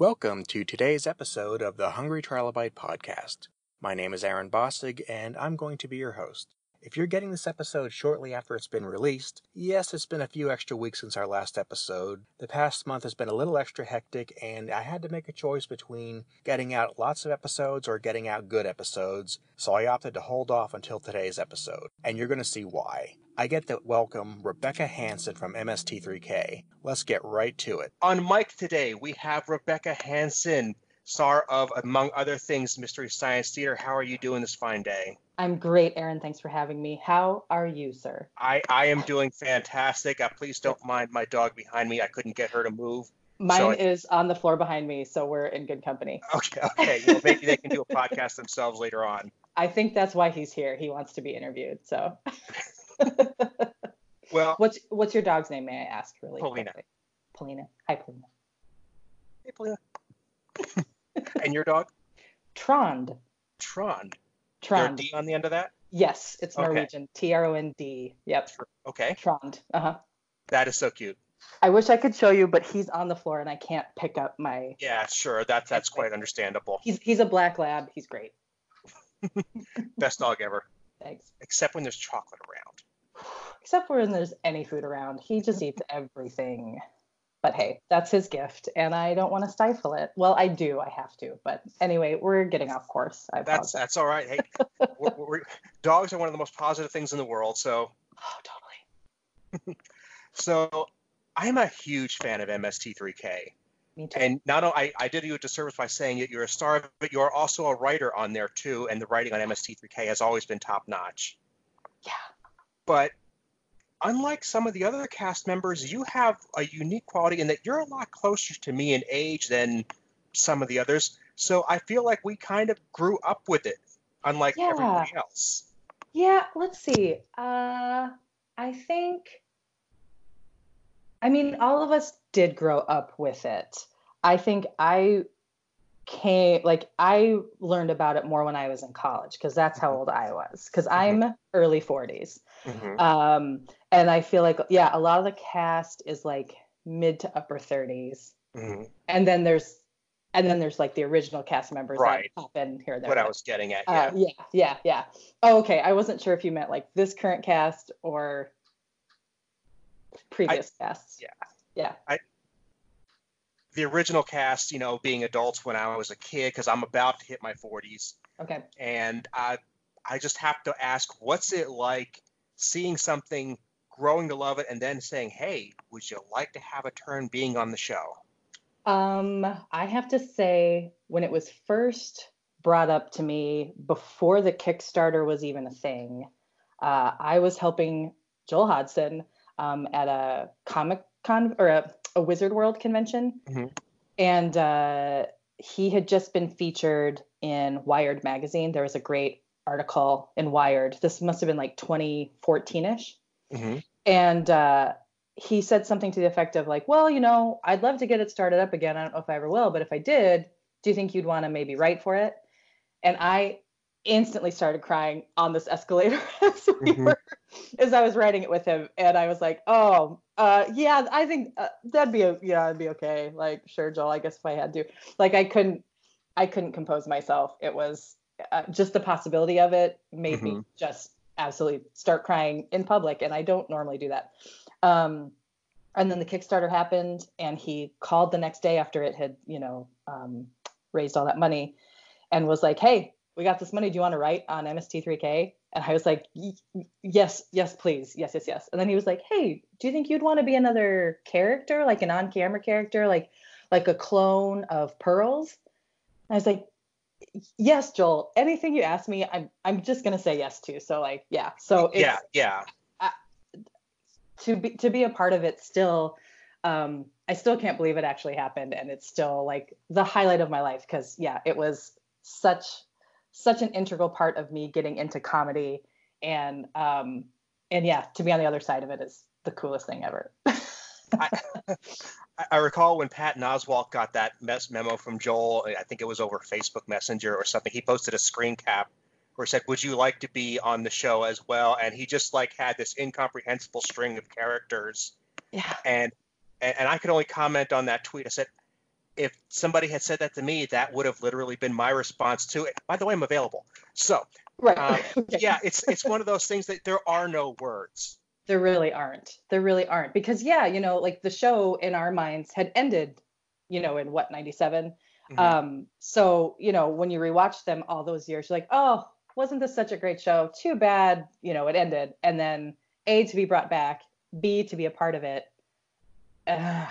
Welcome to today's episode of the Hungry Trilobite podcast. My name is Aaron Bossig, and I'm going to be your host. If you're getting this episode shortly after it's been released, yes, it's been a few extra weeks since our last episode. The past month has been a little extra hectic, and I had to make a choice between getting out lots of episodes or getting out good episodes, so I opted to hold off until today's episode, and you're going to see why. I get to welcome Rebecca Hanson from MST3K. Let's get right to it. On mic today, we have Rebecca Hanson, star of, among other things, Mystery Science Theater. How are you doing this fine day? I'm great, Aaron. Thanks for having me. How are you, sir? I, I am doing fantastic. Uh, please don't mind my dog behind me. I couldn't get her to move. Mine So I- is on the floor behind me, so we're in good company. Okay, okay. Well, maybe they can do a podcast themselves later on. I think that's why he's here. He wants to be interviewed. So, Well, what's what's your dog's name? May I ask, really? Polina. quickly? Paulina. Hi, Polina. hey, Paulina. and your dog? Trond. Trond. Trond. D on the end of that? Yes, it's Okay. Norwegian. T R O N D. Yep. Okay, Trond. Uh huh. that is so cute. I wish I could show you, but he's on the floor and I can't pick up my. Yeah, sure. That, that's quite understandable. He's he's a black lab. He's great. Best dog ever. Thanks. Except when there's chocolate around. Except for when there's any food around. He just eats everything. But hey, that's his gift, and I don't want to stifle it. Well, I do. I have to. But anyway, we're getting off course. I That's apologize. that's all right. Hey, we're, we're, dogs are one of the most positive things in the world. So Oh, totally. So I'm a huge fan of MST3K. Me too. And not only I, I did you a disservice by saying that you're a star, but you're also a writer on there too. And the writing on MST3K has always been top notch. Yeah. But unlike some of the other cast members, you have a unique quality in that you're a lot closer to me in age than some of the others. So I feel like we kind of grew up with it, unlike Yeah. everybody else. Yeah, let's see. Uh, I think, I mean, all of us did grow up with it. I think I came, like, I learned about it more when I was in college because that's how old I was. Because I'm early 40s. Mhm. Um, and I feel like, yeah, a lot of the cast is like mid to upper 30s. Mhm. And then there's, and then there's like the original cast members Right. that pop in here and there. What I was getting at, yeah. uh, yeah, yeah, yeah. Oh, okay. I wasn't sure if you meant like this current cast or previous casts. yeah. Yeah. I, the original cast, you know, being adults when I was a kid, because I'm about to hit my 40s, Okay. and I, I just have to ask, what's it like seeing something, growing to love it, and then saying, "Hey, would you like to have a turn being on the show?" Um, I have to say, when it was first brought up to me before the Kickstarter was even a thing, uh, I was helping Joel Hodgson um, at a Comic Con or a, a Wizard World convention. Mhm. And uh, he had just been featured in Wired magazine. There was a great article in Wired. This must have been like 2014 ish Mm-hmm. And uh, he said something to the effect of like well you know i'd love to get it started up again. I don't know if i ever will but if i did do you think you'd want to maybe write for it? And i instantly started crying on this escalator as, we Mhm. were, as i was writing it with him. And i was like oh uh, yeah i think uh, that'd be o- yeah it'd be okay. Like sure joel i guess if i had to. Like i couldn't i couldn't compose myself. It was uh, just the possibility of it made me Mhm. just absolutely start crying in public and i don't normally do that. Um, and then the kickstarter happened and he called the next day after it had you know um, raised all that money and was like hey we got this money. Do you want to write on mst3k and i was like "Y- y- yes yes please. Yes yes yes. And then he was like hey do you think you'd want to be another character like an on-camera character like like a clone of Pearl's? I was like yes joel. Anything you ask me i'm i'm just going to say yes to. So like yeah. So it's, Yeah, yeah. to be to be a part of it still um i still can't believe it actually happened. And it's still like the highlight of my life because yeah it was such such an integral part of me getting into comedy. And um and yeah to be on the other side of it is the coolest thing ever I, I recall when Pat Oswalt got that mess memo from Joel. I think it was over Facebook Messenger or something. He posted a screen cap where he said, "Would you like to be on the show as well?" And he just like had this incomprehensible string of characters, yeah and and, and I could only comment on that tweet. I said, if somebody had said that to me, that would have literally been my response to it. By the way, I'm available. So, Right. um, Okay. yeah, it's it's one of those things that there are no words. There really aren't. There really aren't. Because yeah, you know, like the show in our minds had ended, you know, in what, 97? Mhm. Um, so, you know, when you rewatch them all those years, you're like, oh, wasn't this such a great show? Too bad, you know, it ended. And then A to be brought back, B to be a part of it. Uh,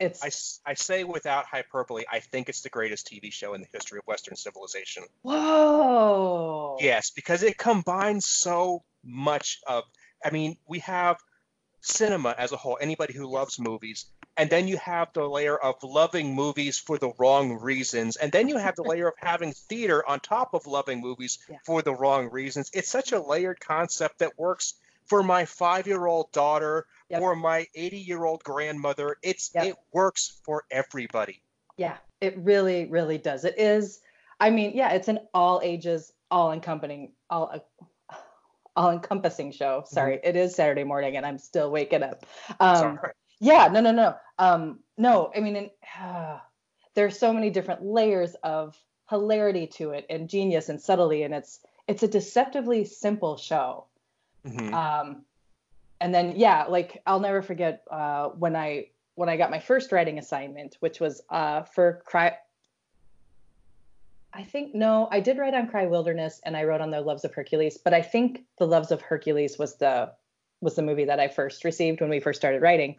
it's I, I say without hyperbole, I think it's the greatest TV show in the history of Western civilization. whoa. Yes, because it combines so much of. I mean, we have cinema as a whole. Anybody who loves movies, and then you have the layer of loving movies for the wrong reasons, and then you have the layer of having theater on top of loving movies Yeah. for the wrong reasons. It's such a layered concept that works for my five-year-old daughter Yep. or my 80-year-old grandmother. It's Yep. it works for everybody. Yeah, it really, really does. It is. I mean, yeah, it's an all ages, all encompassing, all all encompassing show. Sorry, it is Saturday morning and I'm still waking up. Um, Sorry. yeah, no, no, no. Um, no, I mean, and, there's so many different layers of hilarity to it and genius and subtlety, and it's it's a deceptively simple show. Mhm. Um, and then yeah, like I'll never forget uh, when I when I got my first writing assignment, which was uh, for Cry. I think no, I did write on Cry Wilderness and I wrote on the Loves of Hercules, but I think the Loves of Hercules was the was the movie that I first received when we first started writing.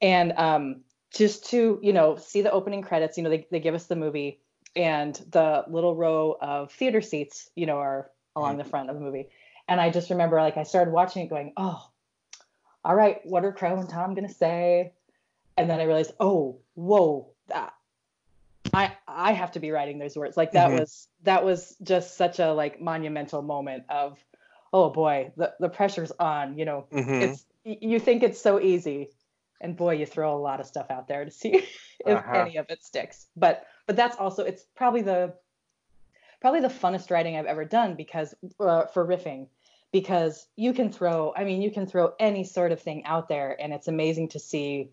And um, just to you know see the opening credits, you know they they give us the movie and the little row of theater seats, you know, are along the front of the movie. And I just remember like I started watching it going, oh, all right, what are Crow and Tom gonna say? And then I realized, oh, whoa, that I I have to be writing those words. Like that Mhm. was that was just such a like monumental moment of, oh boy, the the pressure's on. You know, Mhm. it's you think it's so easy, and boy, you throw a lot of stuff out there to see if Uh-huh. any of it sticks. But but that's also it's probably the probably the funnest writing I've ever done because uh, for riffing because you can throw I mean you can throw any sort of thing out there and it's amazing to see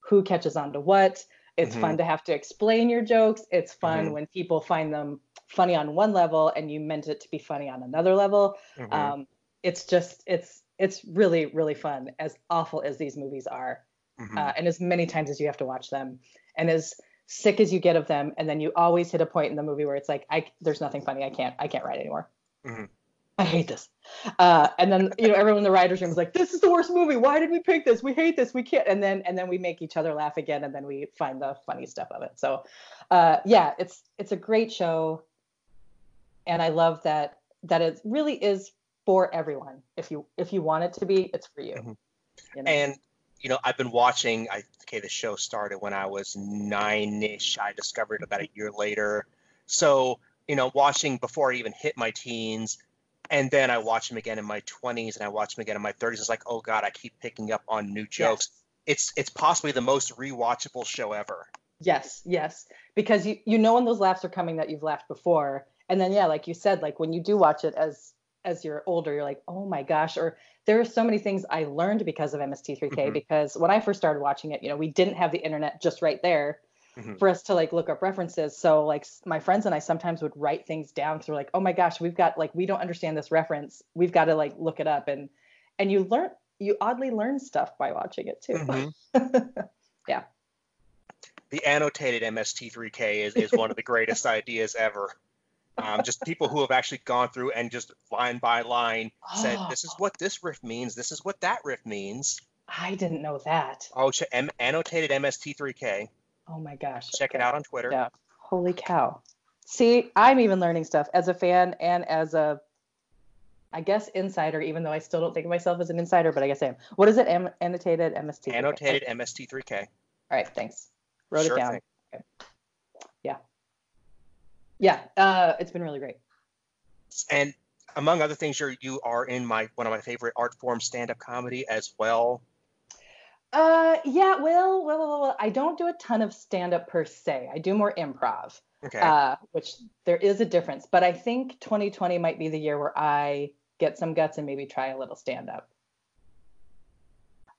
who catches on to what. It's Mhm. fun to have to explain your jokes. It's fun Mhm. when people find them funny on one level and you meant it to be funny on another level. Mhm. Um, it's just it's it's really really fun as awful as these movies are Mhm. uh, and as many times as you have to watch them and as sick as you get of them and then you always hit a point in the movie where it's like i there's nothing funny i can't i can't write anymore Mhm. I hate this uh, and then you know everyone in the writers room is like this is the worst movie why did we pick this we hate this we can't and then and then we make each other laugh again and then we find the funny stuff of it so uh, yeah it's it's a great show and i love that that it really is for everyone if you if you want it to be it's for you, Mhm. you know? And you know, I've been watching. I okay, the show started when I was nine-ish. I discovered about a year later. So you know, watching before I even hit my teens, and then I watch them again in my twenties, and I watch them again in my thirties. It's like, oh god, I keep picking up on new jokes. It's it's possibly the most rewatchable show ever. Yes, yes, because you you know when those laughs are coming that you've laughed before, and then yeah, like you said, like when you do watch it as as you're older, you're like, oh my gosh, or there are so many things I learned because of MST3K. Mhm. Because when I first started watching it, you know, we didn't have the internet just right there Mhm. for us to like look up references. So like my friends and I sometimes would write things down because we're like, oh my gosh, we've got like we don't understand this reference, we've got to like look it up, and and you learn you oddly learn stuff by watching it too. Mhm. Yeah. The annotated MST3K is, is one of the greatest ideas ever. Um, just people who have actually gone through and just line by line said, Oh. "This is what this riff means. This is what that riff means." I didn't know that. Oh, annotated MST3K. Oh my gosh. Check it out on Twitter. Yeah. Holy cow. See, I'm even learning stuff as a fan and as a, I guess, insider, even though I still don't think of myself as an insider, but I guess I am. What is it? Am- annotated MST? Annotated MST3K. All right, thanks. Wrote Sure it down. Okay. Yeah. Yeah, uh, it's been really great. And among other things, you're you are in my one of my favorite art forms, stand-up comedy as well. Uh, yeah, well, well, well, well, I don't do a ton of stand up per se. I do more improv. Okay. uh, which there is a difference. But I think 2020 might be the year where I get some guts and maybe try a little stand up.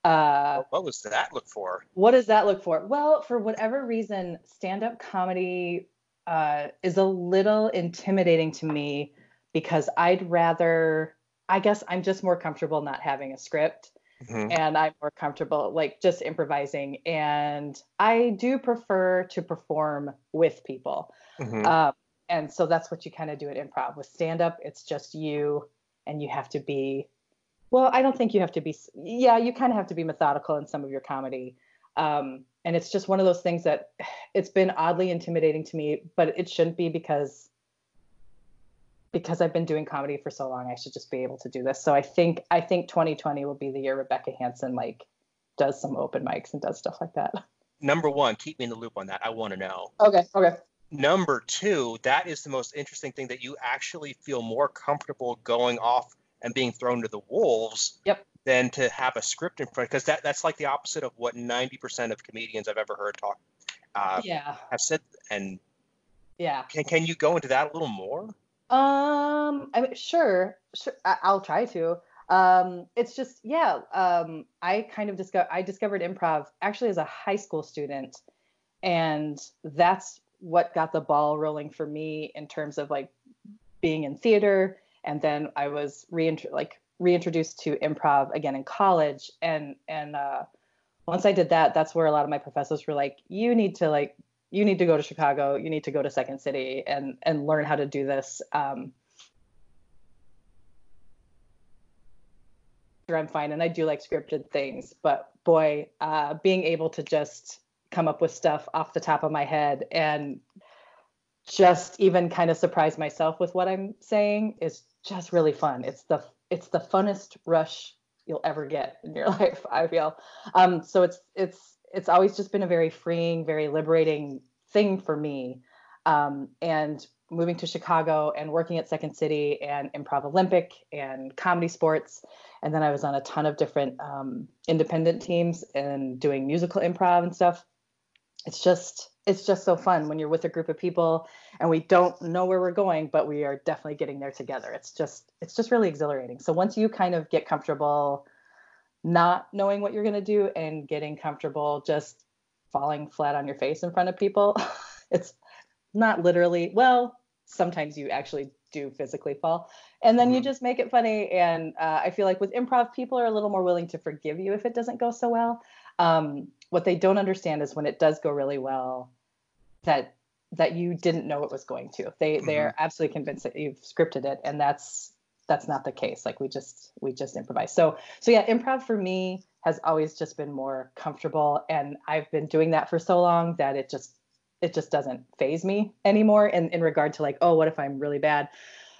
Uh, what was that look for? What does that look for? Well, for whatever reason, stand up comedy uh, is a little intimidating to me because I'd rather, I guess I'm just more comfortable not having a script Mhm. and I'm more comfortable like just improvising. And I do prefer to perform with people. Mhm. Um, and so that's what you kind of do at improv. With stand up, it's just you, and you have to be, well, I don't think you have to be, yeah, you kind of have to be methodical in some of your comedy. Um, and it's just one of those things that it's been oddly intimidating to me, but it shouldn't be because because I've been doing comedy for so long, I should just be able to do this. So I think I think 2020 will be the year Rebecca Hanson like does some open mics and does stuff like that. Number one, keep me in the loop on that. I want to know. Okay, okay. Number two, that is the most interesting thing that you actually feel more comfortable going off and being thrown to the wolves Yep. than to have a script in front because that, that's like the opposite of what 90% of comedians I've ever heard talk uh, Yeah, have said. And yeah. can, can you go into that a little more? Um, I mean, sure, sure. I- I'll try to. Um, it's just, yeah. Um, I kind of discovered I discovered improv actually as a high school student, and that's what got the ball rolling for me in terms of like being in theater. And then I was reint- like reintroduced to improv again in college, and and uh, once I did that, that's where a lot of my professors were like, you need to like you need to go to Chicago, you need to go to Second City and and learn how to do this. Um, I'm fine, and I do like scripted things, but boy, uh, being able to just come up with stuff off the top of my head and just even kind of surprise myself with what I'm saying is just really fun. It's the it's the funnest rush you'll ever get in your life. I feel. Um, so it's it's it's always just been a very freeing, very liberating thing for me. Um, and moving to Chicago and working at Second City and Improv Olympic and ComedySportz, and then I was on a ton of different um, independent teams and doing musical improv and stuff. It's just it's just so fun when you're with a group of people and we don't know where we're going, but we are definitely getting there together. It's just it's just really exhilarating. So once you kind of get comfortable not knowing what you're going to do and getting comfortable just falling flat on your face in front of people, it's not literally, well, sometimes you actually do physically fall. And then you Mhm. just make it funny. And uh, I feel like with improv, people are a little more willing to forgive you if it doesn't go so well. Um, what they don't understand is when it does go really well, that that you didn't know it was going to. They they're absolutely convinced that you've scripted it, and that's that's not the case. Like we just we just improvise. So so yeah, improv for me has always just been more comfortable, and I've been doing that for so long that it just it just doesn't phase me anymore. In in regard to like, oh, what if I'm really bad?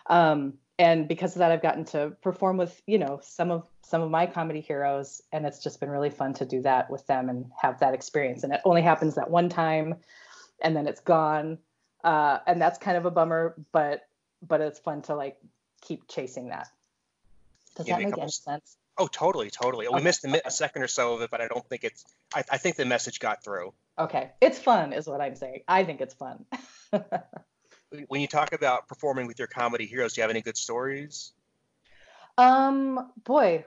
Um, and because of that, I've gotten to perform with you know some of some of my comedy heroes, and it's just been really fun to do that with them and have that experience. And it only happens that one time, and then it's gone, uh, and that's kind of a bummer. But but it's fun to like keep chasing that. Does Give that make any sense? Oh, totally, totally. We missed a, okay. a second or so of it, but I don't think it's. I, I think the message got through. Okay, it's fun, is what I'm saying. I think it's fun. When you talk about performing with your comedy heroes, do you have any good stories? Um, boy,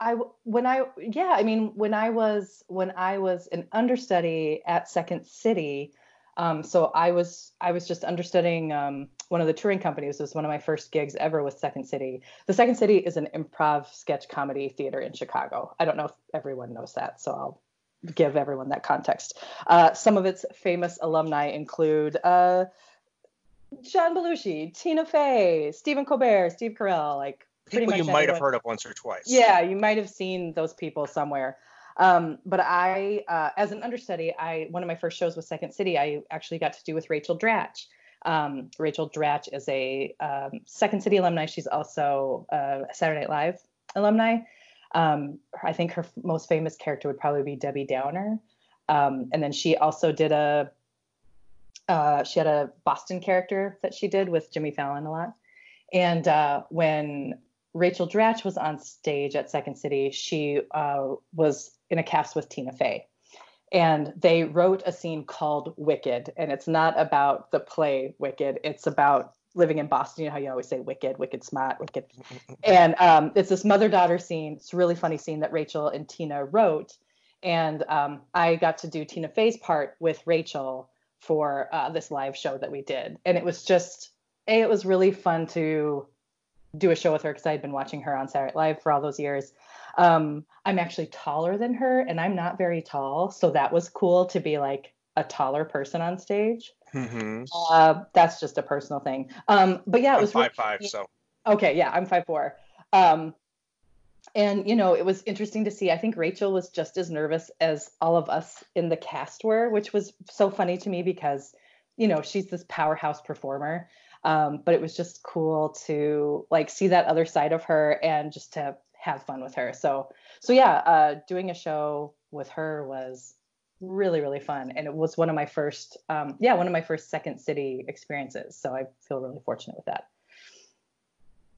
I when I yeah, I mean when I was when I was an understudy at Second City, um, so I was I was just understudying um, one of the touring companies. Was one of my first gigs ever with Second City. The Second City is an improv sketch comedy theater in Chicago. I don't know if everyone knows that, so I'll give everyone that context. Uh, some of its famous alumni include. Uh, John Belushi, Tina Fey, Stephen Colbert, Steve Carell, like pretty People you might have heard of once or twice. Yeah, you might have seen those people somewhere. Um, but I, uh, as an understudy, I one of my first shows with Second City, I actually got to do with Rachel Dratch. Um, Rachel Dratch is a um, Second City alumni. She's also a Saturday Night Live alumni. Um, I think her most famous character would probably be Debbie Downer. Um, and then she also did a uh, she had a Boston character that she did with Jimmy Fallon a lot. And uh, when Rachel Dratch was on stage at Second City, she uh, was in a cast with Tina Fey. And they wrote a scene called Wicked, and it's not about the play Wicked. It's about living in Boston. You know how you always say Wicked, Wicked Smart, Wicked, and um, it's this mother daughter scene. It's a really funny scene that Rachel and Tina wrote, and um, I got to do Tina Fey's part with Rachel for uh, this live show that we did, and it was just a it was really fun to do a show with her because I had been watching her on Saturday Night Live for all those years. Um, I'm actually taller than her, and I'm not very tall, so that was cool to be like a taller person on stage. Mm-hmm. Uh, that's just a personal thing. Um, but yeah, it I'm was five really- five, so Okay, yeah, I'm five four. Um, and you know, it was interesting to see. I think Rachel was just as nervous as all of us in the cast were, which was so funny to me because, you know, she's this powerhouse performer. Um, but it was just cool to like see that other side of her and just to have fun with her. So, so yeah, uh, doing a show with her was really really fun, and it was one of my first, um, yeah, one of my first Second City experiences. So I feel really fortunate with that.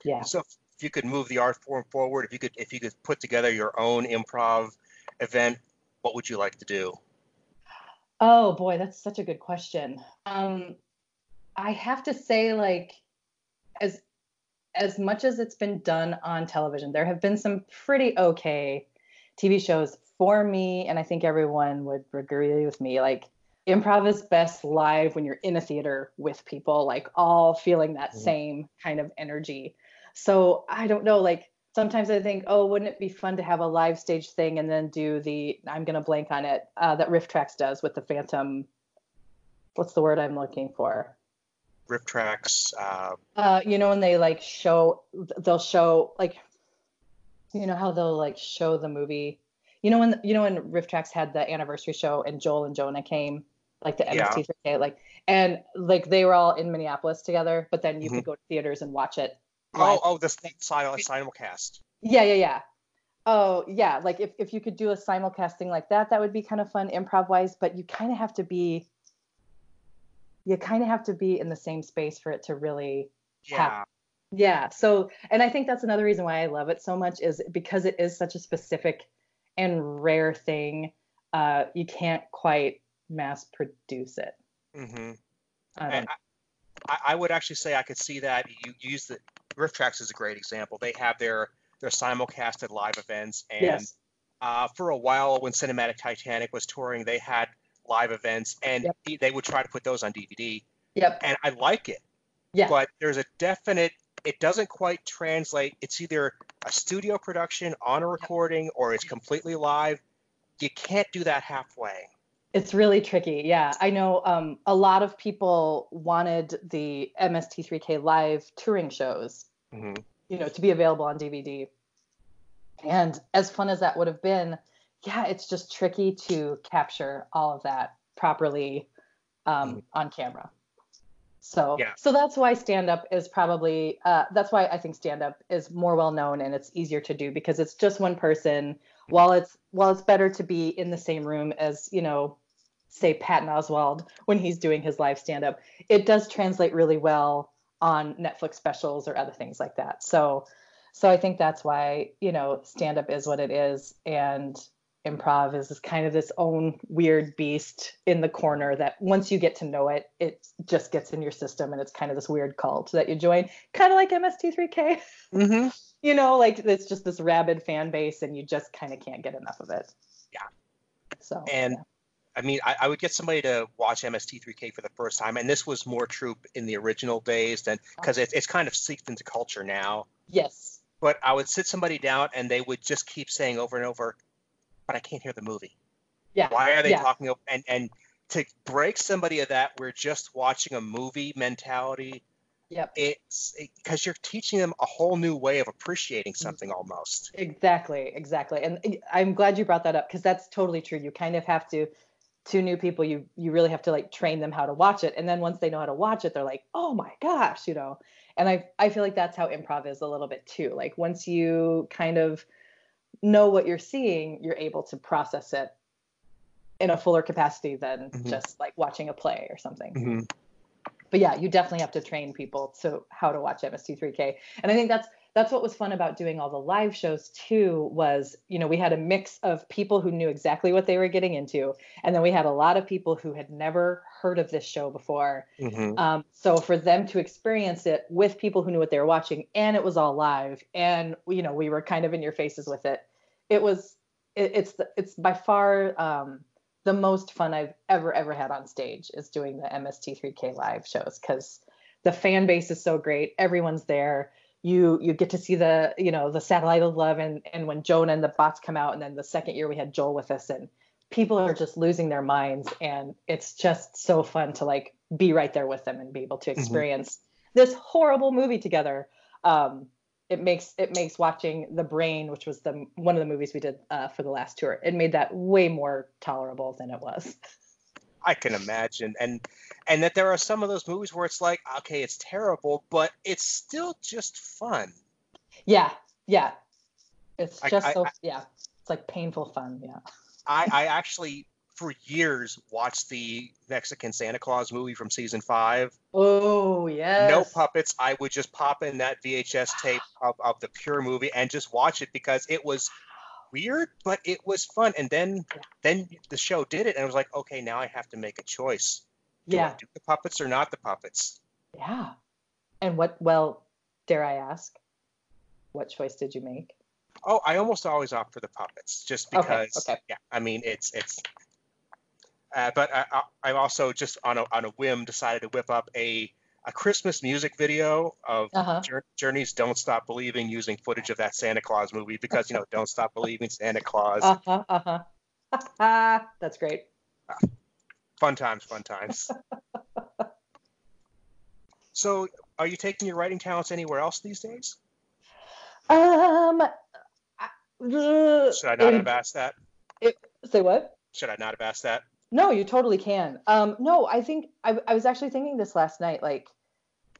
Yeah. So if you could move the art form forward, if you could if you could put together your own improv event, what would you like to do? Oh boy, that's such a good question. Um, I have to say, like, as as much as it's been done on television, there have been some pretty okay TV shows for me, and I think everyone would agree with me. Like, improv is best live when you're in a theater with people, like all feeling that Mhm. same kind of energy. So I don't know, like sometimes I think, oh, wouldn't it be fun to have a live stage thing and then do the I'm gonna blank on it uh, that RiffTrax does with the Fathom. What's the word I'm looking for? RiffTrax. Uh, Uh, you know when they like show, they'll show like, you know how they'll like show the movie. You know when you know when RiffTrax had the anniversary show and Joel and Jonah came, like the Yeah. MST3K, like and like they were all in Minneapolis together, but then you Mhm. could go to theaters and watch it. oh, live. oh, this sil- simulcast. Yeah, yeah, yeah. Oh, yeah. Like if, if you could do a simulcasting like that, that would be kind of fun improv wise, but you kind of have to be you kind of have to be in the same space for it to really Yeah. yeah. So, and I think that's another reason why I love it so much is because it is such a specific and rare thing. Uh, you can't quite mass produce it. Mm-hmm. I I, I would actually say I could see that. You use the RiffTrax is a great example. They have their their simulcasted live events, and yes. uh, for a while when Cinematic Titanic was touring, they had live events, and Yep. they- would try to put those on DVD. Yep. And I like it, Yeah. but there's a definite. It doesn't quite translate. It's either a studio production on a recording, or it's completely live. You can't do that halfway. It's really tricky. Yeah, I know um, a lot of people wanted the MST3K live touring shows, hmm you know, to be available on DVD. And as fun as that would have been, yeah, it's just tricky to capture all of that properly um, on camera. So, Yeah. so that's why stand up is probably uh, that's why I think stand up is more well known and it's easier to do because it's just one person. While it's while it's better to be in the same room as you know, say Patton Oswalt when he's doing his live stand up, it does translate really well on Netflix specials or other things like that. So, so I think that's why you know stand up is what it is and improv is kind of this own weird beast in the corner that once you get to know it, it just gets in your system and it's kind of this weird cult that you join, kind of like MST3K. hmm You know, like it's just this rabid fan base and you just kind of can't get enough of it. Yeah. So And I mean, I, I would get somebody to watch MST3K for the first time, and this was more true in the original days than because it, it's kind of seeped into culture now. yes. But I would sit somebody down, and they would just keep saying over and over, "But I can't hear the movie. Yeah. Why are they yeah. talking?" And and to break somebody of that, we're just watching a movie mentality. Yep. It's because you're teaching them a whole new way of appreciating mm-hmm. something almost. Exactly, exactly. And I'm glad you brought that up because that's totally true. You kind of have to to new people you you really have to like train them how to watch it and then once they know how to watch it they're like, "Oh my gosh," you know. And I I feel like that's how improv is a little bit too. Like once you kind of know what you're seeing, you're able to process it in a fuller capacity than Mhm. just like watching a play or something Mm-hmm. but yeah, you definitely have to train people to how to watch MST3K. And I think that's that's what was fun about doing all the live shows too was you know we had a mix of people who knew exactly what they were getting into and then we had a lot of people who had never heard of this show before Mhm. um, so for them to experience it with people who knew what they were watching and it was all live and you know we were kind of in your faces with it it was it, it's the, it's by far um, the most fun i've ever ever had on stage is doing the mst3k live shows because the fan base is so great. Everyone's there. You you get to see the you know the satellite of love and and when jonah and the bots come out and then the second year we had joel with us and people are just losing their minds and it's just so fun to like be right there with them and be able to experience this horrible movie together. Um it makes it makes watching the brain which was the one of the movies we did uh, for the last tour it made that way more tolerable than it was. I can imagine, and and that there are some of those movies where it's like, okay, it's terrible, but it's still just fun. yeah yeah. It's just I- so I- yeah it's like painful fun yeah. I, I actually, for years, watched the Mexican Santa Claus movie from season five. oh yes No puppets. I would just pop in that VHS tape of, of the pure movie and just watch it because it was weird, but it was fun. And then then the show did it, and I was like, okay, now I have to make a choice. Do yeah I do the puppets or not the puppets? Yeah. And what, well, dare I ask, what choice did you make? Oh, I almost always opt for the puppets, just because Okay, okay. Yeah, I mean it's it's. Uh, but I, I, I also just on a on a whim decided to whip up a a Christmas music video of Uh huh. Journey's "Don't Stop Believing" using footage of that Santa Claus movie because you know "Don't Stop Believing" Santa Claus. Uh huh. Uh huh. That's great. Fun times, fun times. so, are you taking your writing talents anywhere else these days? Um. I- uh, Should I not in- have asked that? Say what? Should I not have asked that? No, you totally can. Um, no, I think I, I was actually thinking this last night. Like,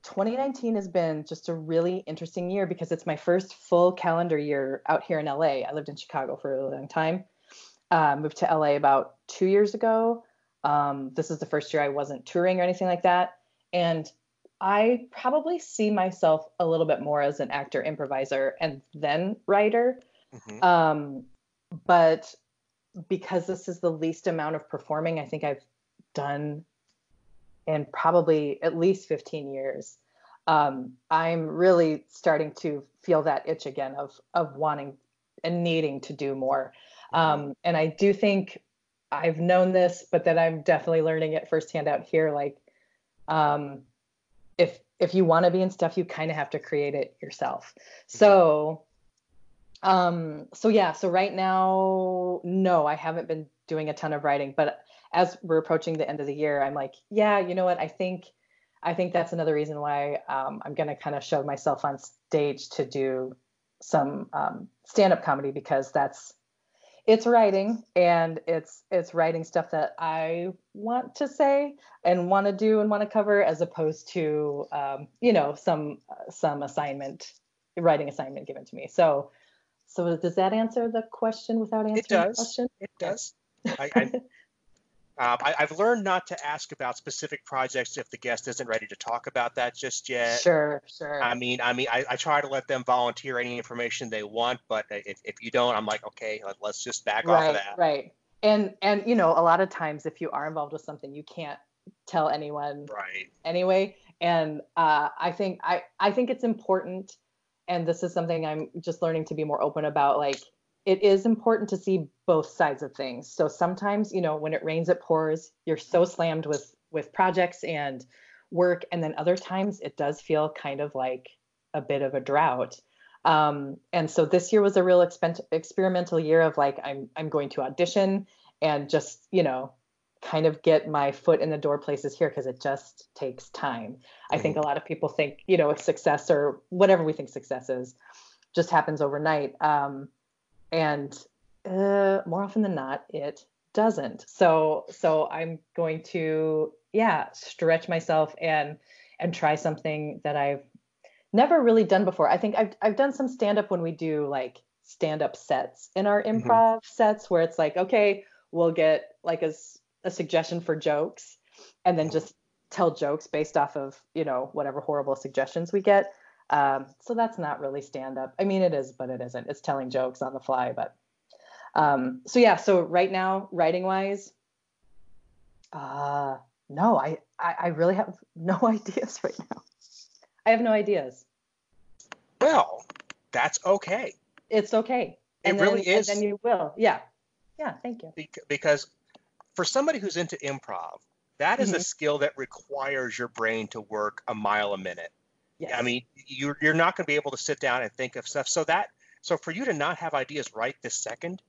2019 has been just a really interesting year because it's my first full calendar year out here in LA. I lived in Chicago for a long time. Uh, moved to LA about two years ago. Um, this is the first year I wasn't touring or anything like that. And I probably see myself a little bit more as an actor, improviser, and then writer. Mhm. Um, but because this is the least amount of performing I think I've done in probably at least 15 years, um, I'm really starting to feel that itch again of of wanting and needing to do more. Um, and I do think I've known this, but that I'm definitely learning it firsthand out here. Like, um, if if you want to be in stuff, you kind of have to create it yourself. So, um, so yeah. So right now, no, I haven't been doing a ton of writing, but as we're approaching the end of the year, I'm like, yeah, you know what? I think I think that's another reason why um, I'm going to kind of show myself on stage to do some um, stand-up comedy because that's it's writing and it's it's writing stuff that I want to say and want to do and want to cover as opposed to um, you know some some assignment writing assignment given to me. So so does that answer the question without answering the does. question? It does. I, I, um, I, I've learned not to ask about specific projects if the guest isn't ready to talk about that just yet. Sure, sure. I mean, I mean, I, I try to let them volunteer any information they want, but if, if you don't, I'm like, okay, let, let's just back off right of that. right and and you know a lot of times if you are involved with something you can't tell anyone Right. anyway and uh, i think i i think it's important and this is something i'm just learning to be more open about like it is important to see both sides of things. So sometimes you know when it rains it pours. You're so slammed with with projects and work. And then other times it does feel kind of like a bit of a drought. Um, and so this year was a real expen- experimental year of like I'm I'm going to audition and just you know kind of get my foot in the door places here because it just takes time. I think a lot of people think you know success or whatever we think success is just happens overnight, um, and uh, more often than not it doesn't. So so I'm going to yeah stretch myself and and try something that I've never really done before. I think I've I've done some stand up when we do like stand up sets in our Mhm. improv sets where it's like okay, we'll get like a, s- a suggestion for jokes and then just tell jokes based off of, you know, whatever horrible suggestions we get. Um, so that's not really stand up. I mean, it is, but it isn't. It's telling jokes on the fly. But um, so yeah. So right now, writing wise, uh, no, I, I I really have no ideas right now. I have no ideas. Well, that's okay. It's okay. It And really then, is. And then you will. Yeah. Yeah. Thank you. Bec- because for somebody who's into improv, that is a Mhm. skill that requires your brain to work a mile a minute. Yes. I mean, you're you're not going to be able to sit down and think of stuff. So that so for you to not have ideas right this second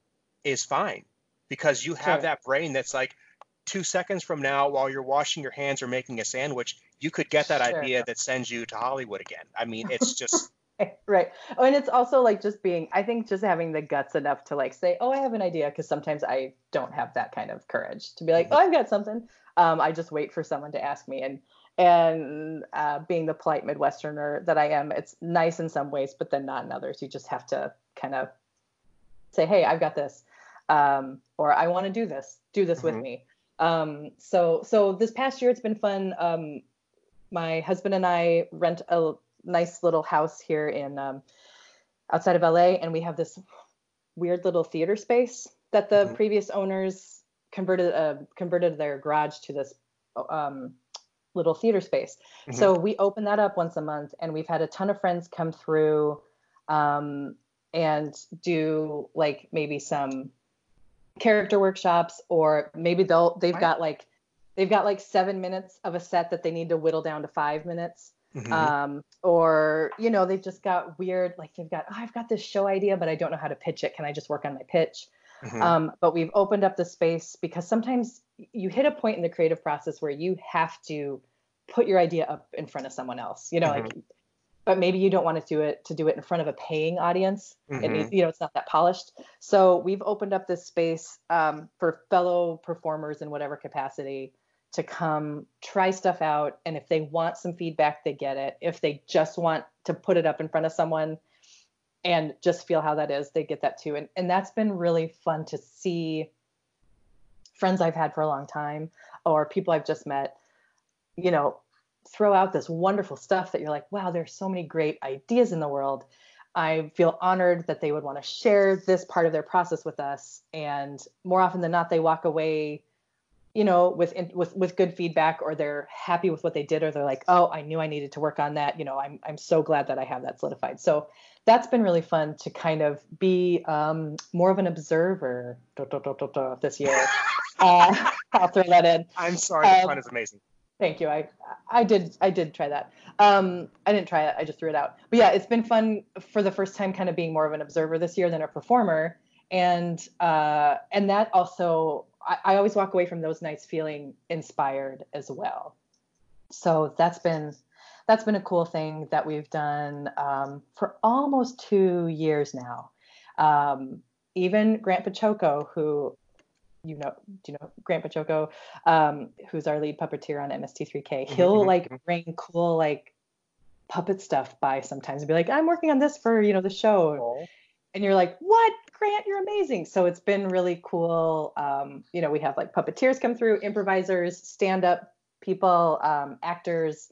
is fine because you have Sure. that brain that's like two seconds from now while you're washing your hands or making a sandwich, you could get that Sure. idea that sends you to Hollywood again. I mean, it's just right. Oh, and it's also like just being, I think just having the guts enough to like say, oh, I have an idea. Cause sometimes I don't have that kind of courage to be like, Mhm. oh, I've got something. Um, I just wait for someone to ask me. And, and uh, being the polite Midwesterner that I am, it's nice in some ways, but then not in others. You just have to kind of say, hey, I've got this. Um, or I want to do this, do this with Mhm. me. Um, so, so this past year, it's been fun. Um, my husband and I rent a nice little house here in um, outside of LA, and we have this weird little theater space that the Mhm. previous owners converted uh, converted their garage to this um, little theater space. Mhm. So we open that up once a month, and we've had a ton of friends come through um, and do like maybe some character workshops, or maybe they'll they've got like they've got like seven minutes of a set that they need to whittle down to five minutes Mhm. um, or you know they've just got weird like they've got oh, i've got this show idea but i don't know how to pitch it. Can i just work on my pitch? Mhm. um, but we've opened up the space because sometimes you hit a point in the creative process where you have to put your idea up in front of someone else you know like but maybe you don't want to do it to do it in front of a paying audience. Needs, you know it's not that polished. So we've opened up this space um, for fellow performers in whatever capacity to come try stuff out and if they want some feedback they get it. If they just want to put it up in front of someone and just feel how that is they get that too. And, and that's been really fun to see friends i've had for a long time or people i've just met you know throw out this wonderful stuff that you're like wow there's so many great ideas in the world. I feel honored that they would want to share this part of their process with us and more often than not they walk away you know with with with good feedback or they're happy with what they did or they're like oh i knew i needed to work on that you know i'm i'm so glad that i have that solidified so that's been really fun to kind of be um, more of an observer this year uh, i'll throw that in I'm sorry, the um, fun is amazing. Thank you. I I did I did try that. Um, I didn't try it. I just threw it out. But yeah, it's been fun for the first time, kind of being more of an observer this year than a performer, and uh, and that also I, I always walk away from those nights feeling inspired as well. So that's been that's been a cool thing that we've done um, for almost two years now. Um, even Grant Baciocco, who you know, do you know Grant Baciocco, um, who's our lead puppeteer on MST3K? He'll mhm, like mhm. bring cool like puppet stuff by sometimes and be like, I'm working on this for you know the show, and you're like, what, Grant? You're amazing. So it's been really cool. Um, you know, we have like puppeteers come through, improvisers, stand up people, um, actors.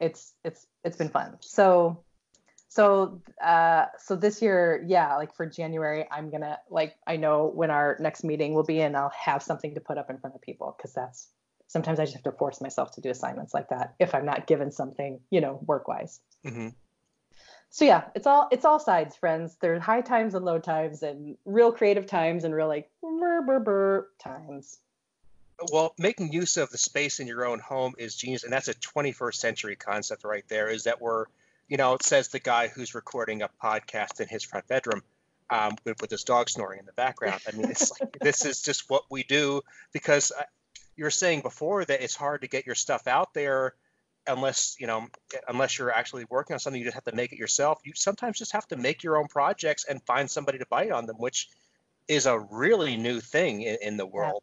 It's it's it's been fun. So so uh so this year yeah like for january i'm gonna like i know when our next meeting will be and i'll have something to put up in front of people because that's sometimes i just have to force myself to do assignments like that if i'm not given something you know work wise Mhm. So yeah it's all it's all sides friends there's high times and low times and real creative times and real like burr, burr, burr times Well, making use of the space in your own home is genius, and that's a 21st century concept right there. Is that we're, you know, it says the guy who's recording a podcast in his front bedroom um, with, with his dog snoring in the background. I mean, it's like this is just what we do because uh, you were saying before that it's hard to get your stuff out there unless you know unless you're actually working on something you just have to make it yourself. You sometimes just have to make your own projects and find somebody to bite on them which is a really new thing in, in the world.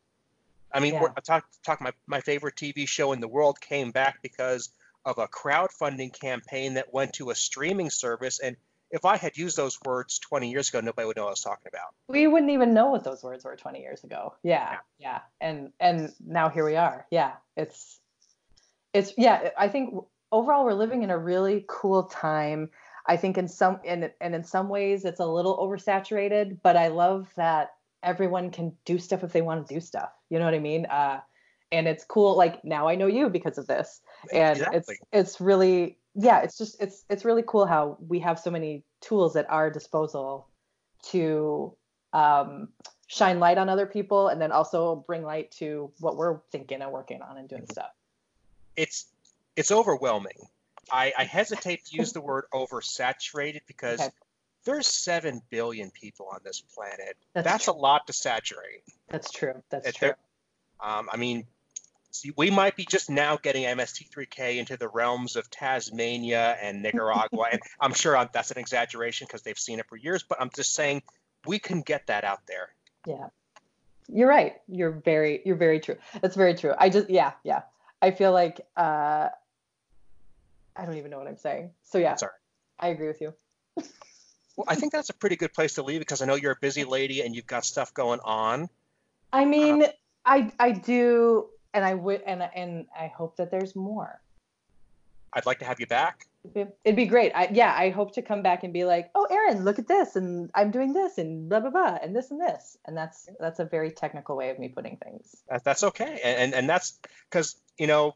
I mean Yeah. I talk, talk my, my favorite tv show in the world came back because of a crowdfunding campaign that went to a streaming service and if i had used those words 20 years ago nobody would know what i was talking about. We wouldn't even know what those words were 20 years ago. Yeah. yeah. And and now here we are. Yeah it's it's yeah i think overall we're living in a really cool time. I think in some and and in some ways it's a little oversaturated, but I love that everyone can do stuff if they want to do stuff. You know what I mean? Uh, and it's cool. Like now I know you because of this, and Exactly. it's it's really yeah. It's just it's it's really cool how we have so many tools at our disposal to um, shine light on other people, and then also bring light to what we're thinking and working on and doing Mm-hmm. stuff. It's it's overwhelming. I, I hesitate to use the word oversaturated because Okay. there's seven billion people on this planet. That's That's, a lot to saturate. That's true. That's If true. Um, I mean, see, we might be just now getting MST3K into the realms of Tasmania and Nicaragua, and I'm sure I'm, that's an exaggeration because they've seen it for years. But I'm just saying we can get that out there. Yeah. You're right. You're very you're very true. That's very true. I just yeah, yeah. I feel like uh I don't even know what I'm saying. So yeah, right. I agree with you. Well, I think that's a pretty good place to leave because I know you're a busy lady and you've got stuff going on. I mean, I I do and I would and and I hope that there's more. I'd like to have you back. It'd be- It'd be great. I yeah, I hope to come back and be like, "Oh, Aaron, look at this and I'm doing this and blah blah blah and this and this." And that's that's a very technical way of me putting things. That, that's okay, and and, and that's because you know,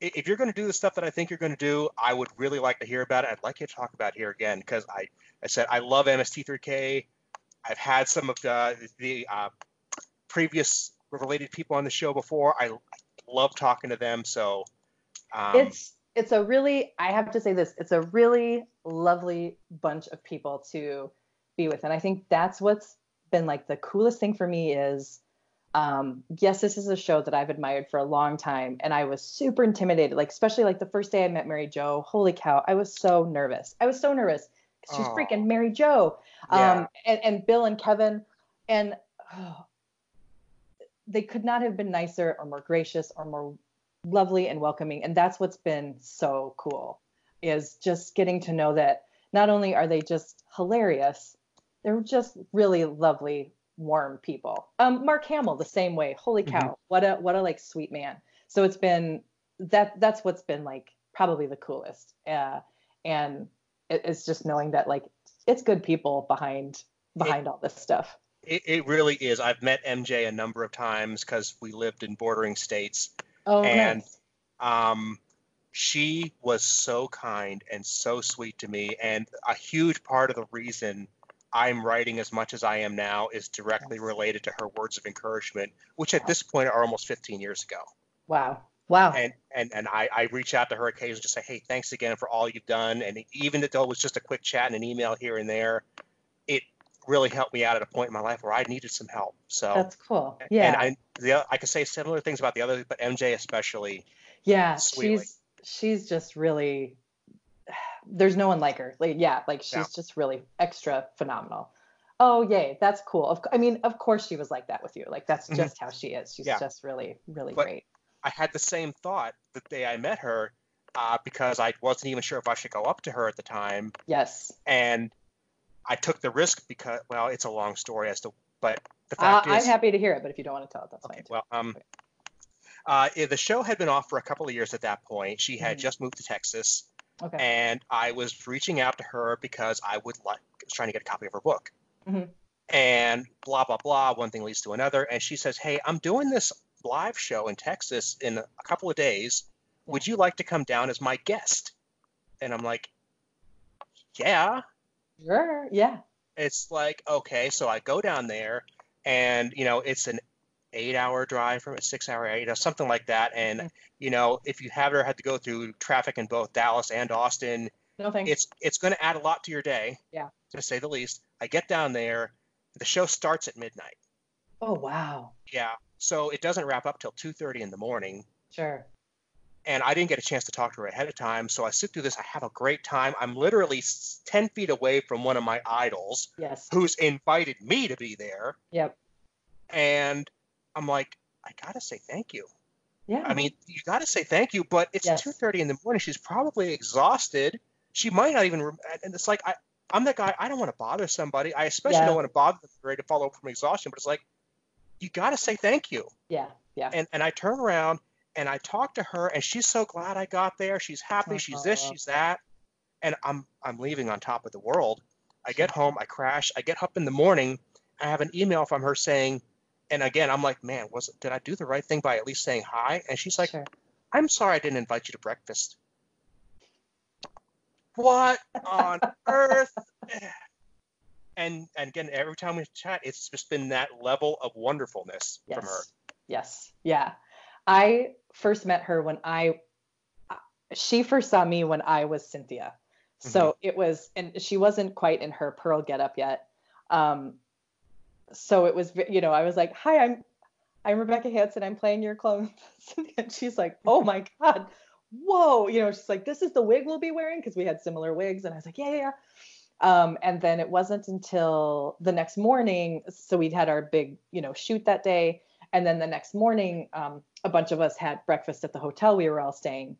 if you're going to do the stuff that I think you're going to do, I would really like to hear about it. I'd like you to talk about here again because I I said I love MST3K. I've had some of the the uh, previous related people on the show before. I love talking to them. So um, it's it's a really i have to say this it's a really lovely bunch of people to be with and i think that's what's been like the coolest thing for me is um, yes this is a show that i've admired for a long time and i was super intimidated like especially like the first day i met mary jo holy cow i was so nervous. I was so nervous she's freaking mary jo Yeah. um, and, and bill and kevin and oh, they could not have been nicer or more gracious or more lovely and welcoming and that's what's been so cool is just getting to know that not only are they just hilarious they're just really lovely warm people um mark hamill the same way holy cow what a what a like sweet man so it's been that that's what's been like probably the coolest uh and it, it's just knowing that like it's good people behind behind all this stuff it, it really is. I've met MJ a number of times because we lived in bordering states. oh And- nice. um, she was so kind and so sweet to me. And a huge part of the reason I'm writing as much as I am now is directly related to her words of encouragement, which at this point are almost 15 years ago. wow wow And and and I, I reach out to her occasionally to say, hey, thanks again for all you've done. And even though it was just a quick chat and an email here and there, it really helped me out at a point in my life where I needed some help. So that's cool yeah and I the, I could say similar things about the others, but MJ especially. Yeah, sweetly. she's she's just really there's no one like her. Like yeah, like she's Yeah. just really extra phenomenal. Oh yay, that's cool. Of, I mean, of course she was like that with you. Like that's Mhm. just how she is. She's Yeah. just really really But- great. I had the same thought the day I met her uh, because I wasn't even sure if I should go up to her at the time, Yes. and I took the risk because well, it's a long story as to, but the Uh, fact I'm happy to hear it, but if you don't want to tell it, that's okay, fine. too. well, um, uh, the show had been off for a couple of years at that point. She had Mhm. just moved to Texas, Okay. and I was reaching out to her because I would like was trying to get a copy of her book. Mhm. And blah blah blah. One thing leads to another, and she says, "Hey, I'm doing this live show in Texas in a couple of days. Would you like to come down as my guest?" And I'm like, "Yeah." Sure. Yeah. It's like okay, so I go down there, and you know it's an eight-hour drive from a six-hour, eight, or something like that. And Mhm. you know, if you have ever had to go through traffic in both Dallas and Austin, No thanks. it's it's going to add a lot to your day. Yeah. To say the least. I get down there, the show starts at midnight. oh wow. Yeah. So it doesn't wrap up till 2:30 in the morning. Sure. And I didn't get a chance to talk to her ahead of time. So I sit through this. I have a great time. I'm literally 10 feet away from one of my idols Yes. who's invited me to be there. Yep. And I'm like, I got to say thank you. Yeah. I mean, you got to say thank you, but it's Yes. 2:30 in the morning. She's probably exhausted. She might not even. And it's like I, I'm that guy. I don't want to bother somebody. I especially Yeah. don't want to bother them ready to follow up from exhaustion. But it's like, you got to say thank you. yeah. Yeah. And and I turn around and I talked to her, and she's so glad I got there. She's happy. Uh-huh. She's this. She's that. And I'm I'm leaving on top of the world. I get home. I crash. I get up in the morning. I have an email from her saying, and again, I'm like, man, was did I do the right thing by at least saying hi? And she's like, Sure. I'm sorry I didn't invite you to breakfast. What on earth? And and again, every time we chat, it's just been that level of wonderfulness Yes. from her. Yes. Yeah. I first met her when I, she first saw me when I was Synthia. So Mm-hmm. it was, and she wasn't quite in her pearl getup yet. Um, so it was, you know, I was like, hi, I'm, I'm Rebecca Hanson. I'm playing your clone. And she's like, oh my God, whoa. You know, she's like, this is the wig we'll be wearing because we had similar wigs. And I was like, yeah, yeah, yeah. Um, and then it wasn't until the next morning. So we'd had our big, you know, shoot that day. And then the next morning, um, a bunch of us had breakfast at the hotel we were all staying.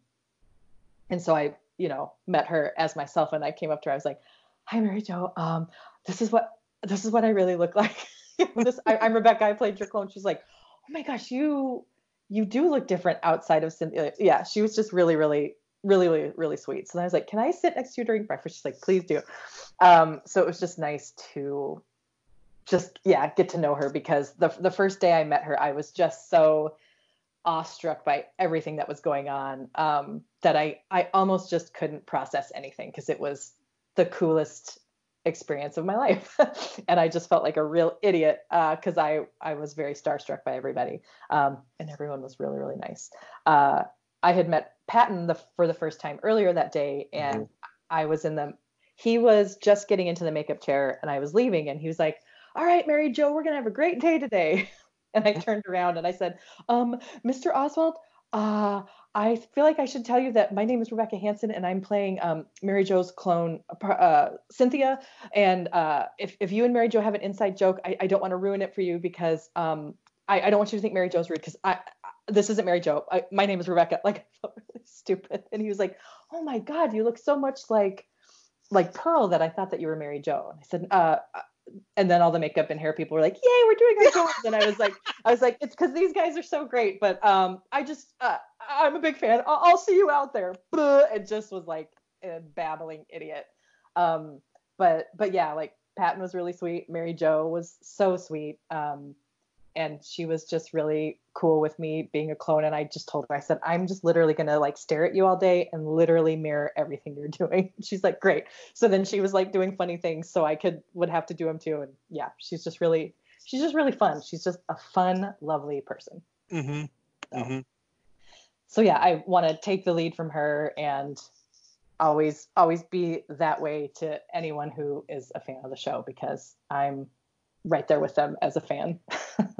And so I, you know, met her as myself and I came up to her. I was like, hi, Mary Jo. Um, this is what, this is what I really look like. this, I, I'm Rebecca. I played your clone. She's like, oh my gosh, you, you do look different outside of Synthia. Yeah. She was just really, really, really, really, really sweet. So I was like, can I sit next to you during breakfast? She's like, please do. Um, so it was just nice to just yeah get to know her because the the first day I met her I was just so awestruck by everything that was going on um, that I I almost just couldn't process anything because it was the coolest experience of my life and I just felt like a real idiot because I I was very starstruck by everybody um, and everyone was really really nice. Uh, I had met Patton the, for the first time earlier that day and I was in the he was just getting into the makeup chair and I was leaving and he was like, "All right, Mary Jo, we're going to have a great day today." And I turned around and I said, "Um, Mr. Oswalt, uh, I feel like I should tell you that my name is Rebecca Hanson and I'm playing um, Mary Jo's clone, uh, Synthia. And uh, if, if you and Mary Jo have an inside joke, I, I don't want to ruin it for you because um, I, I don't want you to think Mary Jo's rude because I, I this isn't Mary Jo. My name is Rebecca. Like I felt really stupid. And he was like, "Oh my God, you look so much like like Pearl that I thought that you were Mary Jo." And I said, uh, and then all the makeup and hair people were like, "Yay, we're doing our jobs!" And I was like, "I was like, it's because these guys are so great." But um, I just, uh, I'm a big fan. I'll, I'll see you out there. It just was like a babbling idiot. Um, but but yeah, like Patton was really sweet. Mary Jo was so sweet. Um, and she was just really cool with me being a clone. And I just told her, I said, I'm just literally gonna like stare at you all day and literally mirror everything you're doing. She's like, great. So then she was like doing funny things, so I could would have to do them too. And yeah, she's just really, she's just really fun. She's just a fun, lovely person. Mm-hmm. So, Mm-hmm. so yeah, I want to take the lead from her and always, always be that way to anyone who is a fan of the show because I'm right there with them as a fan.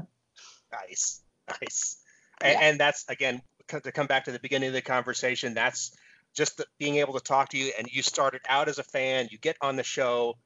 Nice, nice. And, Yeah. and that's again to come back to the beginning of the conversation. That's just the, being able to talk to you, and you started out as a fan. You get on the show,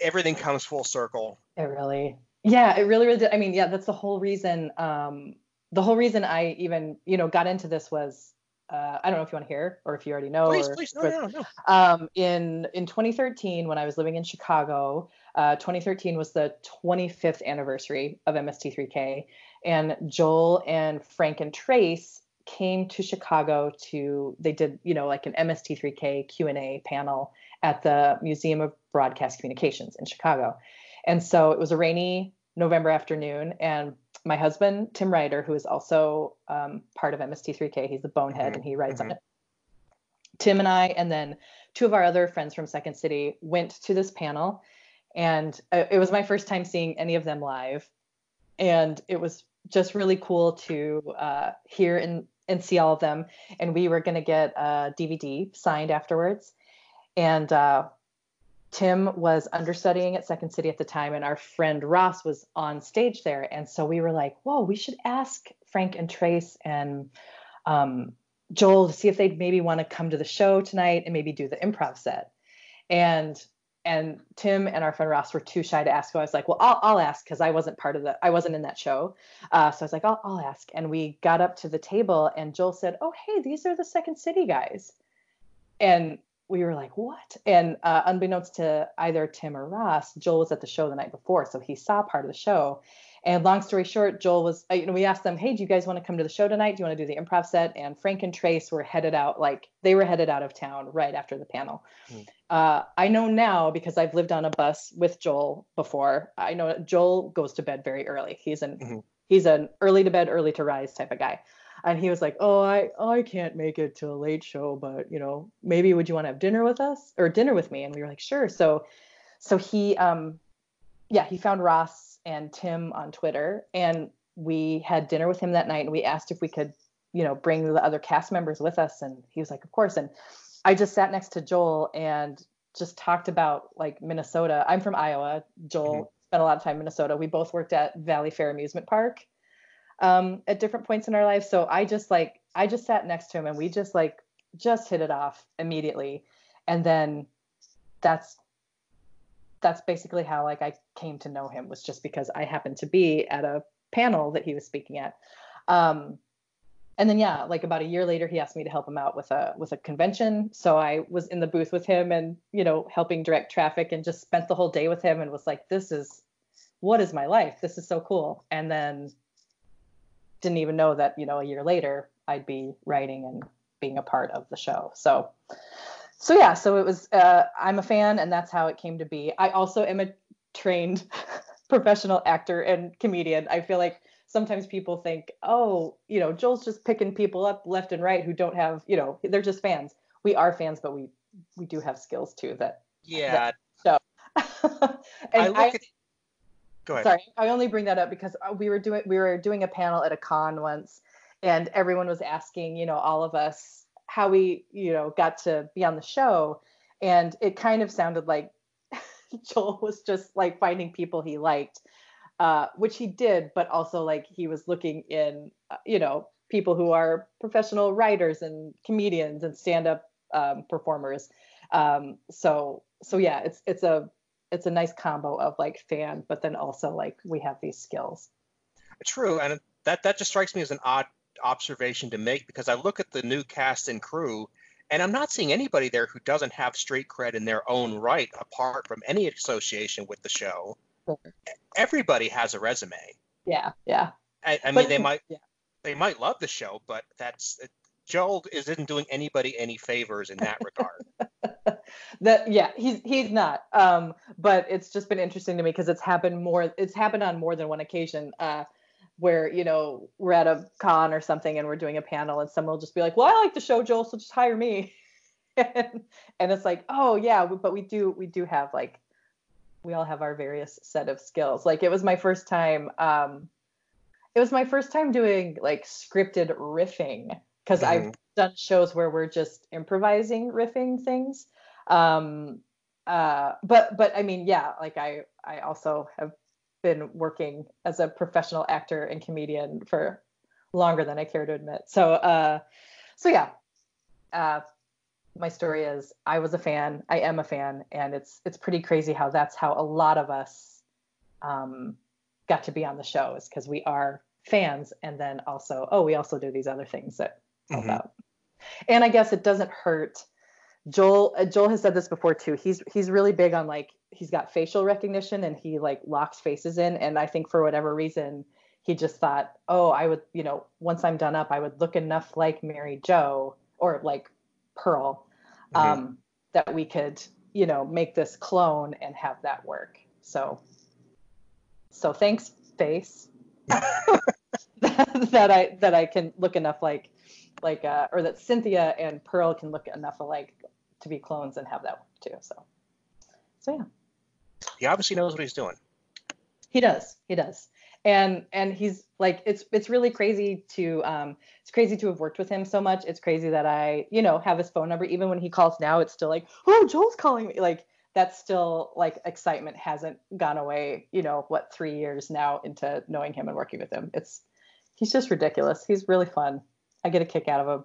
everything comes full circle. It really, yeah, it really, really did. I mean, yeah, that's the whole reason. Um, the whole reason I even, you know, got into this was, uh, I don't know if you want to hear or if you already know. Please, or, please, no, but, no, no. um, in in 2013, when I was living in Chicago, uh, 2013 was the 25th anniversary of MST3K, and Joel and Frank and Trace came to Chicago to they did you know like an MST3K Q&A panel at the Museum of Broadcast Communications in Chicago. And so it was a rainy November afternoon and my husband Tim Ryder who is also um, part of MST3K he's the bonehead Mhm, and he writes on mhm. it. Tim and I and then two of our other friends from Second City went to this panel and it was my first time seeing any of them live and it was just really cool to uh, hear and, and see all of them. And we were going to get a DVD signed afterwards. And uh, Tim was understudying at Second City at the time, and our friend Ross was on stage there. And so we were like, whoa, we should ask Frank and Trace and um, Joel to see if they'd maybe want to come to the show tonight and maybe do the improv set. And and Tim and our friend Ross were too shy to ask. So I was like, well, I'll, I'll ask because I wasn't part of the, I wasn't in that show. Uh, so I was like, I'll, I'll ask. And we got up to the table and Joel said, oh, hey, these are the Second City guys. And we were like, what? And uh, unbeknownst to either Tim or Ross, Joel was at the show the night before. So he saw part of the show. And long story short, Joel was, you know, we asked them, hey, do you guys want to come to the show tonight? Do you want to do the improv set? And Frank and Trace were headed out, like they were headed out of town right after the panel. Mm. Uh, I know now because I've lived on a bus with Joel before. I know Joel goes to bed very early. He's an mm-hmm. he's an early to bed, early to rise type of guy. And he was like, "Oh, I I can't make it to a late show, but you know, maybe would you want to have dinner with us or dinner with me?" And we were like, "Sure." So, so he um, yeah, he found Ross and Tim on Twitter, and we had dinner with him that night, and we asked if we could, you know, bring the other cast members with us, and he was like, of course. And I just sat next to Joel and just talked about like Minnesota. I'm from Iowa. Joel mm-hmm. spent a lot of time in Minnesota. We both worked at Valleyfair Amusement Park um, at different points in our lives. So I just like I just sat next to him and we just like just hit it off immediately. And then that's that's basically how like I came to know him was just because I happened to be at a panel that he was speaking at. Um, and then yeah, like about a year later, he asked me to help him out with a with a convention. So I was in the booth with him and you know helping direct traffic and just spent the whole day with him and was like, this is what is my life? This is so cool. And then didn't even know that you know a year later I'd be writing and being a part of the show. So so yeah, so it was. Uh, I'm a fan, and that's how it came to be. I also am a trained professional actor and comedian. I feel like sometimes people think, oh, you know, Joel's just picking people up left and right who don't have, you know, they're just fans. We are fans, but we we do have skills too. That yeah. That I look I, at. Go ahead. Sorry, I only bring that up because uh, we were doing we were doing a panel at a con once, and everyone was asking, you know, all of us how we, you know, got to be on the show. And it kind of sounded like Joel was just like finding people he liked, uh, which he did, but also like he was looking in, uh, you know, people who are professional writers and comedians and stand-up um, performers. Um, so so yeah, it's it's a it's a nice combo of like fan, but then also like we have these skills. True, and that that just strikes me as an odd observation to make because I look at the new cast and crew and I'm not seeing anybody there who doesn't have street cred in their own right apart from any association with the show. Everybody has a resume. Yeah, yeah. I, I mean, they might yeah. they might love the show, but that's Joel isn't doing anybody any favors in that regard. that yeah, he's he's not. Um, but it's just been interesting to me because it's happened more. It's happened on more than one occasion. Uh, where you know we're at a con or something and we're doing a panel and someone will just be like well i like the show joel so just hire me. And, and it's like oh yeah but we do we do have like we all have our various set of skills. Like it was my first time um it was my first time doing like scripted riffing because mm-hmm. i've done shows where we're just improvising riffing things. Um uh but but i mean yeah like i i also have been working as a professional actor and comedian for longer than I care to admit. So, uh, so yeah, uh, my story is I was a fan, I am a fan, and it's it's pretty crazy how that's how a lot of us um, got to be on the show is because we are fans, and then also oh we also do these other things that help mm-hmm. out. And I guess it doesn't hurt. Joel uh, Joel has said this before too. He's he's really big on like he's got facial recognition and he like locks faces in and i think for whatever reason he just thought oh i would you know once i'm done up i would look enough like mary jo or like pearl mm-hmm. um, that we could you know make this clone and have that work so so thanks face that, that i that i can look enough like like uh, or that synthia and pearl can look enough alike to be clones and have that work too so so yeah he obviously knows what he's doing. He does. He does. And and he's like it's it's really crazy to um it's crazy to have worked with him so much. It's crazy that I, you know, have his phone number. Even when he calls now, it's still like, oh, Joel's calling me. Like that's still like excitement hasn't gone away, you know, what, three years now into knowing him and working with him. It's he's just ridiculous. He's really fun. I get a kick out of him.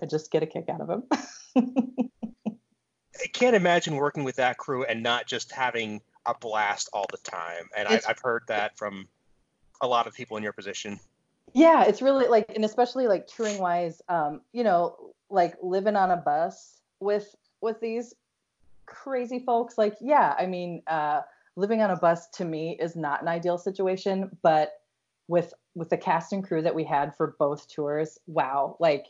I just get a kick out of him. I can't imagine working with that crew and not just having a blast all the time. And I, have heard that from a lot of people in your position. Yeah, it's really like, and especially like touring wise, um, you know, like living on a bus with with these crazy folks. Like, yeah, I mean, uh, living on a bus to me is not an ideal situation, but with with the cast and crew that we had for both tours, wow, like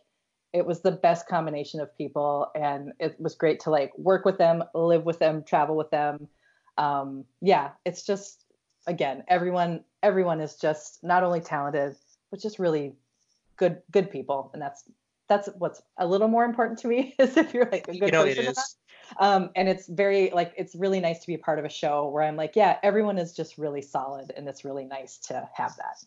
it was the best combination of people and it was great to like work with them, live with them, travel with them. Um, yeah, it's just again, everyone everyone is just not only talented, but just really good good people and that's that's what's a little more important to me is if you're like a good you know, person it is. um, and it's very like it's really nice to be a part of a show where i'm like yeah everyone is just really solid and it's really nice to have that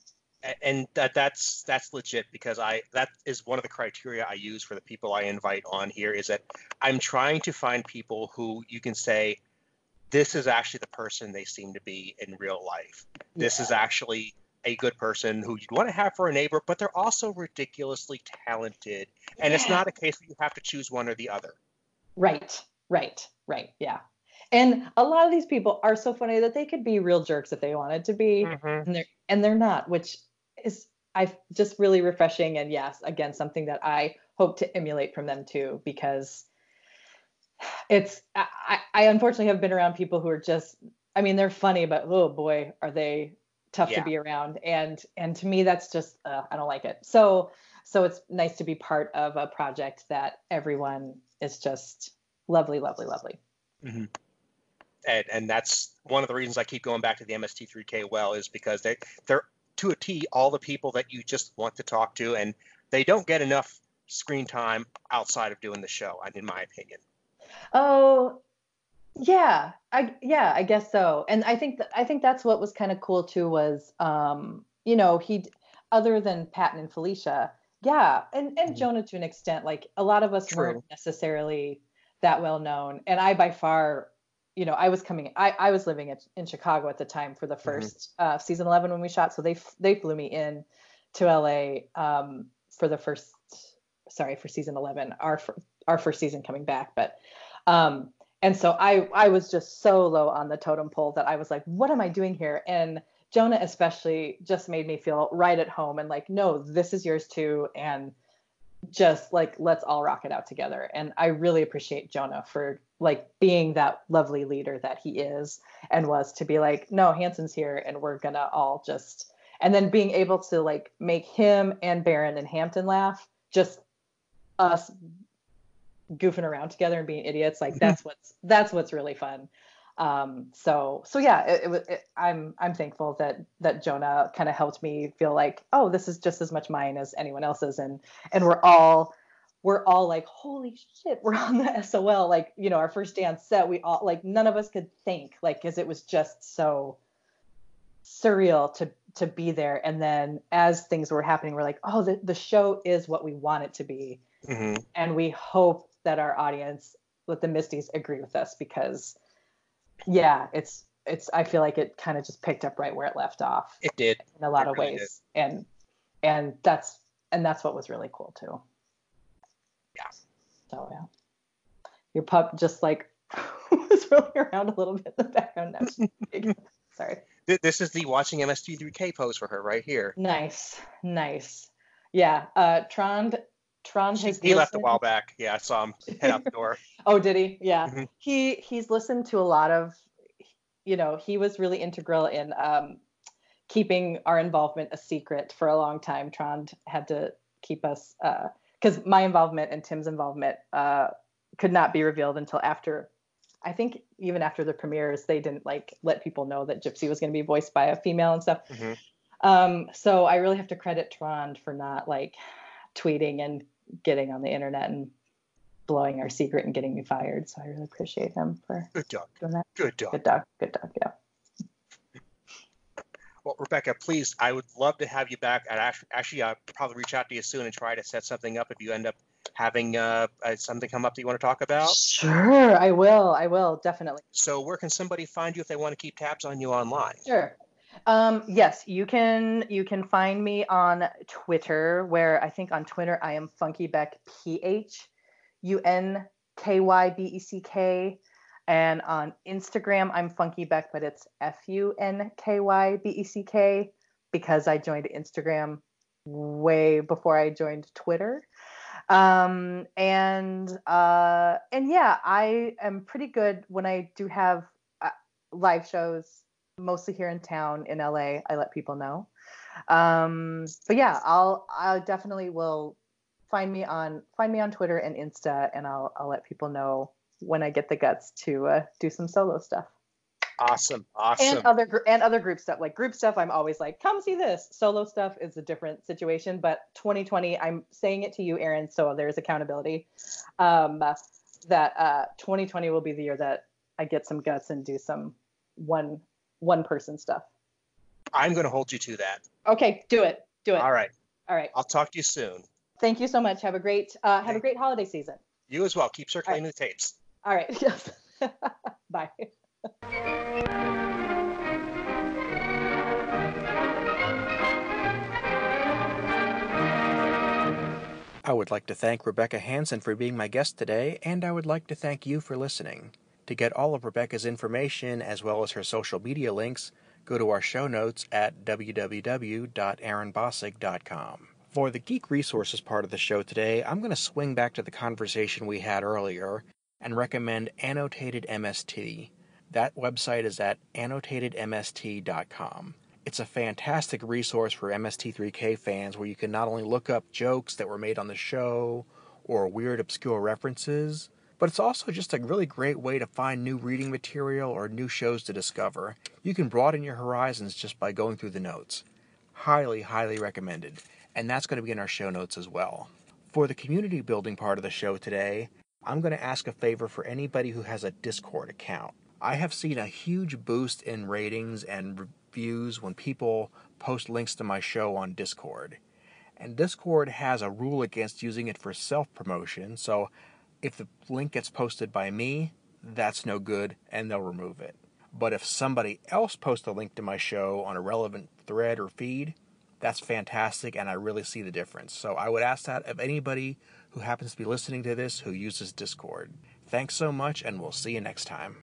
and that that's that's legit because I that is one of the criteria I use for the people I invite on here is that I'm trying to find people who you can say this is actually the person they seem to be in real life. This is actually a good person who you'd want to have for a neighbor, but they're also ridiculously talented. And it's not a case where you have to choose one or the other. right right right yeah and a lot of these people are so funny that they could be real jerks if they wanted to be Mhm. and they're and they're not which is i just really refreshing and yes again something that i hope to emulate from them too because it's I, I unfortunately have been around people who are just i mean they're funny but oh boy are they tough Yeah. to be around. And and to me that's just uh, i don't like it. So so it's nice to be part of a project that everyone is just lovely lovely lovely. And and that's one of the reasons I keep going back to the MST3K well is because they they're to a T all the people that you just want to talk to, and they don't get enough screen time outside of doing the show, in my opinion. Oh, yeah. I yeah, I guess so. And I think that I think that's what was kind of cool too was um, you know, he other than Patton and Felicia, yeah, and and Mhm. Jonah to an extent, like a lot of us True. weren't necessarily that well known. And I by far, you know, I was coming I I was living in, in Chicago at the time for the 1st uh season 11 when we shot, so they they flew me in to LA um for the first sorry, for season 11, our our first season coming back, but um and so i i was just so low on the totem pole that i was like what am i doing here? And jonah especially just made me feel right at home and like no this is yours too. And just like let's all rock it out together. And i really appreciate jonah for like being that lovely leader that he is and was to be like no hanson's here and we're gonna all just and then being able to like make him and Baron and hampton laugh just us goofing around together and being idiots like that's what's that's what's really fun. Um so so yeah it, it was it, i'm i'm thankful that that jonah kind of helped me feel like oh this is just as much mine as anyone else's and and we're all we're all like holy shit we're on the sol like you know our first day on set we all like none of us could think like because it was just so surreal to to be there. And then as things were happening we're like oh the, the show is what we want it to be. Hmm and we hope that our audience let the MSTies agree with us because yeah it's it's i feel like it kind of just picked up right where it left off It did. in a lot It of really ways. And and that's and that's what was really cool too. So yeah your pup just like was rolling around a little bit in the background now sorry This is the watching MST3K pose for her right here. nice nice yeah uh trond trond has He left a while back. Yeah, I saw him head out the door. Oh, did he? Yeah. Mhm. He he's listened to a lot of, you know, he was really integral in um, keeping our involvement a secret for a long time. Trond had to keep us because my involvement and Tim's involvement uh, could not be revealed until after. I think even after the premieres, they didn't like let people know that Gypsy was going to be voiced by a female and stuff. Mhm. Um, so I really have to credit Trond for not like tweeting and getting on the internet and blowing our secret and getting me fired. So I really appreciate him for Good dog. doing that. Good dog. Good dog. Good dog. Yeah. Well, Rebecca, please, I would love to have you back. I'd actually, uh, probably reach out to you soon and try to set something up if you end up having uh, uh, something come up that you want to talk about. Sure. I will. I will definitely. So, where can somebody find you if they want to keep tabs on you online? Sure. Um, yes, you can you can find me on Twitter where I think on Twitter I am Funky Beck P H U N K Y B E C K and on Instagram I'm Funky Beck but it's F U N K Y B E C K because I joined Instagram way before I joined Twitter. Um, and uh, and yeah, I am pretty good when I do have uh, live shows, mostly here in town in LA. I let people know. Um, but yeah, I'll I definitely will find me on find me on Twitter and Insta, and I'll I'll let people know when I get the guts to uh, do some solo stuff. Awesome, awesome. And other and other group stuff, like group stuff, I'm always like, come see this. Solo stuff is a different situation, but 2020, I'm saying it to you, Aaron, so there's accountability. Um, that uh, 2020 will be the year that I get some guts and do some one one person stuff. I'm going to hold you to that. Okay, do it. Do it. All right. All right. I'll talk to you soon. Thank you so much. Have a great uh, have a great holiday season. You as well. Keep circulating right. the tapes. All right. Yes. Bye. I would like to thank Rebecca Hanson for being my guest today, and I would like to thank you for listening. To get all of Rebecca's information as well as her social media links, go to our show notes at www.aaronbossig.com. For the Geek Resources part of the show today, I'm going to swing back to the conversation we had earlier and recommend Annotated MST. That website is at annotatedmst.com. It's a fantastic resource for MST3K fans where you can not only look up jokes that were made on the show or weird obscure references, but it's also just a really great way to find new reading material or new shows to discover. You can broaden your horizons just by going through the notes. Highly, highly recommended. And that's going to be in our show notes as well. For the community building part of the show today, I'm going to ask a favor for anybody who has a Discord account. I have seen a huge boost in ratings and reviews when people post links to my show on Discord. And Discord has a rule against using it for self promotion, so if the link gets posted by me, that's no good and they'll remove it. But if somebody else posts a link to my show on a relevant thread or feed, that's fantastic and I really see the difference. So I would ask that of anybody who happens to be listening to this who uses Discord. Thanks so much and we'll see you next time.